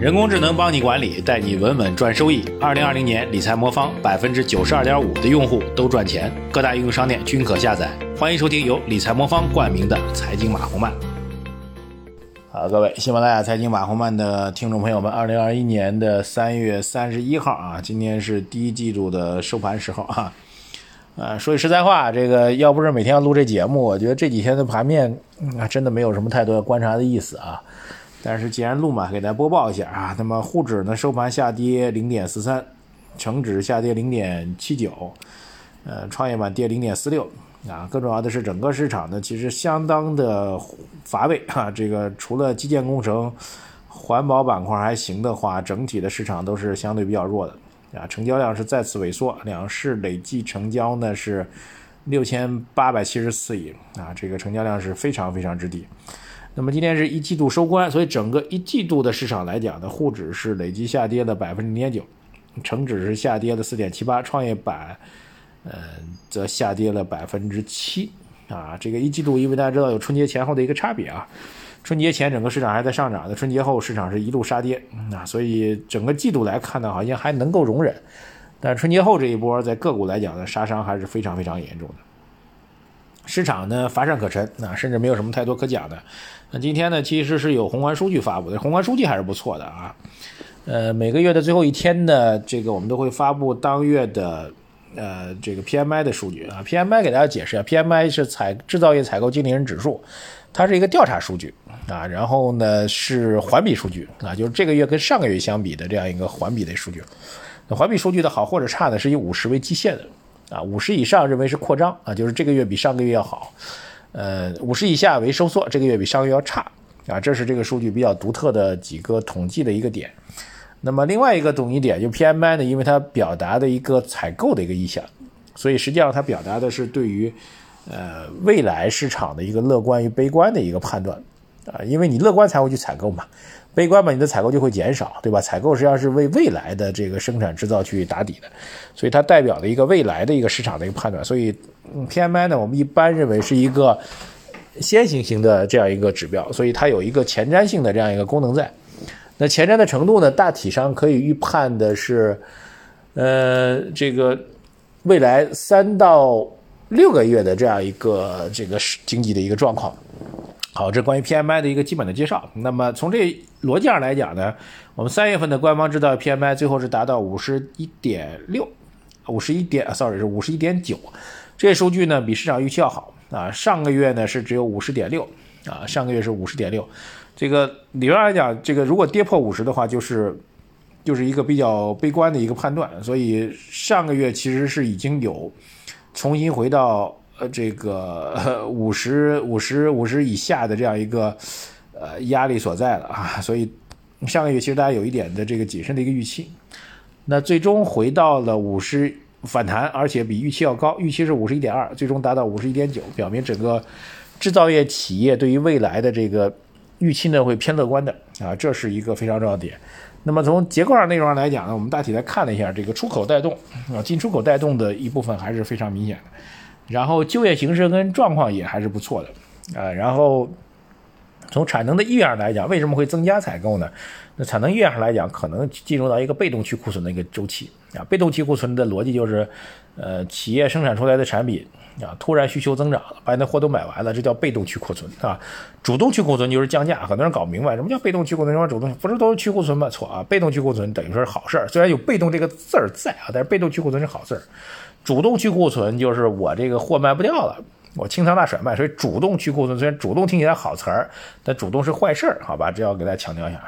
人工智能帮你管理，带你稳稳赚收益。二零二零年理财魔方百分之九十二点五的用户都赚钱，各大应用商店均可下载。欢迎收听由理财魔方冠名的财经马红漫。好，各位喜马拉雅财经马红漫的听众朋友们，二零二一年的三月三十一号啊，今天是第一季度的收盘时候啊。呃，说句实在话，这个要不是每天要录这节目，我觉得这几天的盘面啊，真的没有什么太多观察的意思啊。但是既然录嘛，给大家播报一下啊。那么沪指呢收盘下跌零点四三，成指下跌零点七九，呃，创业板跌零点四六啊。更重要的是，整个市场呢其实相当的乏味啊。这个除了基建工程、环保板块还行的话，整体的市场都是相对比较弱的啊。成交量是再次萎缩，两市累计成交呢是六千八百七十四亿啊，这个成交量是非常非常之低。那么今天是一季度收官，所以整个一季度的市场来讲呢，沪指是累计下跌了百分之零点九，成指是下跌了四点七八，创业板，呃，则下跌了百分之七。啊，这个一季度，因为大家知道有春节前后的一个差别啊，春节前整个市场还在上涨的，春节后市场是一路杀跌啊，所以整个季度来看呢，好像还能够容忍，但春节后这一波在个股来讲呢，杀伤还是非常非常严重的。市场呢乏善可陈啊，甚至没有什么太多可讲的。那今天呢，其实是有宏观数据发布的，宏观数据还是不错的啊。呃，每个月的最后一天呢，这个我们都会发布当月的呃这个 PMI 的数据啊。PMI 给大家解释一下，PMI 是采制造业采购经理人指数，它是一个调查数据啊。然后呢是环比数据啊，就是这个月跟上个月相比的这样一个环比的数据。环比数据的好或者差呢，是以五十为基线的。啊，五十以上认为是扩张啊，就是这个月比上个月要好，呃，五十以下为收缩，这个月比上个月要差啊，这是这个数据比较独特的几个统计的一个点。那么另外一个统计点就 PMI 呢，因为它表达的一个采购的一个意向，所以实际上它表达的是对于呃未来市场的一个乐观与悲观的一个判断啊，因为你乐观才会去采购嘛。悲观嘛，你的采购就会减少，对吧？采购实际上是为未来的这个生产制造去打底的，所以它代表了一个未来的一个市场的一个判断。所以，PMI 呢，我们一般认为是一个先行型的这样一个指标，所以它有一个前瞻性的这样一个功能在。那前瞻的程度呢，大体上可以预判的是，呃，这个未来三到六个月的这样一个这个经济的一个状况。好，这关于 PMI 的一个基本的介绍。那么从这逻辑上来讲呢，我们三月份的官方制造 PMI 最后是达到五十一点六，五十一点，sorry 是五十一点九，这数据呢比市场预期要好啊。上个月呢是只有五十点六啊，上个月是五十点六。这个理论来讲，这个如果跌破五十的话，就是就是一个比较悲观的一个判断。所以上个月其实是已经有重新回到。呃，这个五十五十五十以下的这样一个呃压力所在了啊，所以上个月其实大家有一点的这个谨慎的一个预期，那最终回到了五十反弹，而且比预期要高，预期是五十一点二，最终达到五十一点九，表明整个制造业企业对于未来的这个预期呢会偏乐观的啊，这是一个非常重要的点。那么从结构上内容上来讲呢，我们大体来看了一下这个出口带动啊，进出口带动的一部分还是非常明显的。然后就业形势跟状况也还是不错的，啊，然后从产能的意愿上来讲，为什么会增加采购呢？那产能意愿上来讲，可能进入到一个被动去库存的一个周期啊。被动去库存的逻辑就是，呃，企业生产出来的产品啊，突然需求增长了，把你的货都买完了，这叫被动去库存啊。主动去库存就是降价，很多人搞不明白什么叫被动去库存，什么主动不是都是去库存吗？错啊，被动去库存等于说是好事儿，虽然有被动这个字儿在啊，但是被动去库存是好事儿。主动去库存就是我这个货卖不掉了，我清仓大甩卖，所以主动去库存虽然主动听起来好词儿，但主动是坏事儿，好吧？这要给大家强调一下。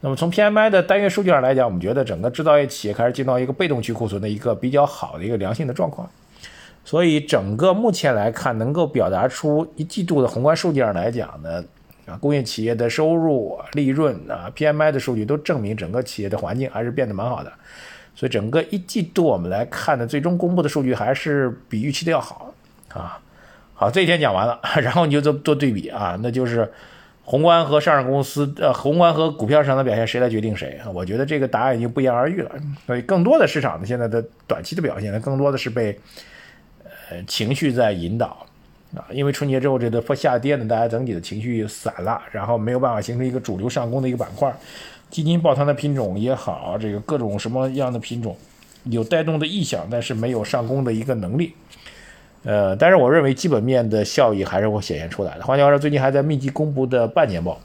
那么从 PMI 的单月数据上来讲，我们觉得整个制造业企业开始进到一个被动去库存的一个比较好的一个良性的状况。所以整个目前来看，能够表达出一季度的宏观数据上来讲呢，啊，工业企业的收入、利润啊，PMI 的数据都证明整个企业的环境还是变得蛮好的。所以整个一季度我们来看的最终公布的数据还是比预期的要好啊。好，这一天讲完了，然后你就做做对比啊，那就是宏观和上市公司呃，宏观和股票市场的表现谁来决定谁？我觉得这个答案已经不言而喻了。所以更多的市场呢，现在的短期的表现呢，更多的是被呃情绪在引导啊，因为春节之后这个破下跌呢，大家整体的情绪散了，然后没有办法形成一个主流上攻的一个板块。基金抱团的品种也好，这个各种什么样的品种有带动的意向，但是没有上攻的一个能力。呃，但是我认为基本面的效益还是会显现出来的。换句话说，最近还在密集公布的半年报，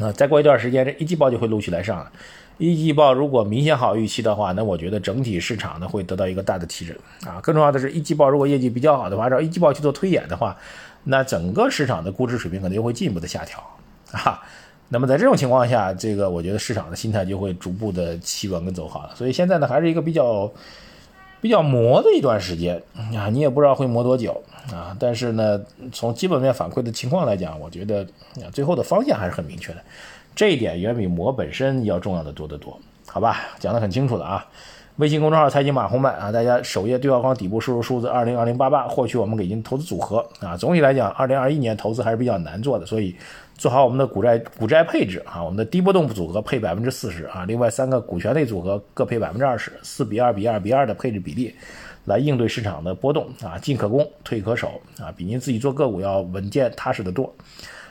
啊，再过一段时间，这一季报就会陆续来上了。一季报如果明显好预期的话，那我觉得整体市场呢会得到一个大的提振啊。更重要的是一季报如果业绩比较好的话，按照一季报去做推演的话，那整个市场的估值水平可能又会进一步的下调啊。那么在这种情况下，这个我觉得市场的心态就会逐步的企稳跟走好了。所以现在呢，还是一个比较。比较磨的一段时间啊，你也不知道会磨多久啊。但是呢，从基本面反馈的情况来讲，我觉得啊，最后的方向还是很明确的。这一点远比磨本身要重要的多得多，好吧？讲得很清楚了啊。微信公众号“财经马红漫”啊，大家首页对话框底部输入数字二零二零八八，获取我们给您投资组合啊。总体来讲，二零二一年投资还是比较难做的，所以。做好我们的股债股债配置啊，我们的低波动组合配百分之四十啊，另外三个股权类组合各配百分之二十，四比二比二比二的配置比例，来应对市场的波动啊，进可攻，退可守啊，比您自己做个股要稳健踏实的多。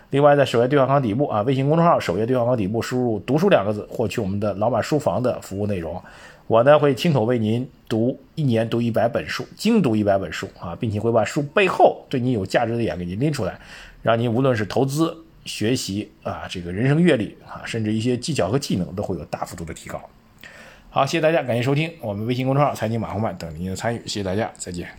另外，在首页对话框底部啊，微信公众号首页对话框底部输入“读书”两个字，获取我们的老马书房的服务内容。我呢会亲口为您读一年读一百本书，精读一百本书啊，并且会把书背后对你有价值的点给您拎出来，让您无论是投资。学习啊，这个人生阅历啊，甚至一些技巧和技能都会有大幅度的提高。好，谢谢大家，感谢收听我们微信公众号“财经马红漫”等您的参与，谢谢大家，再见。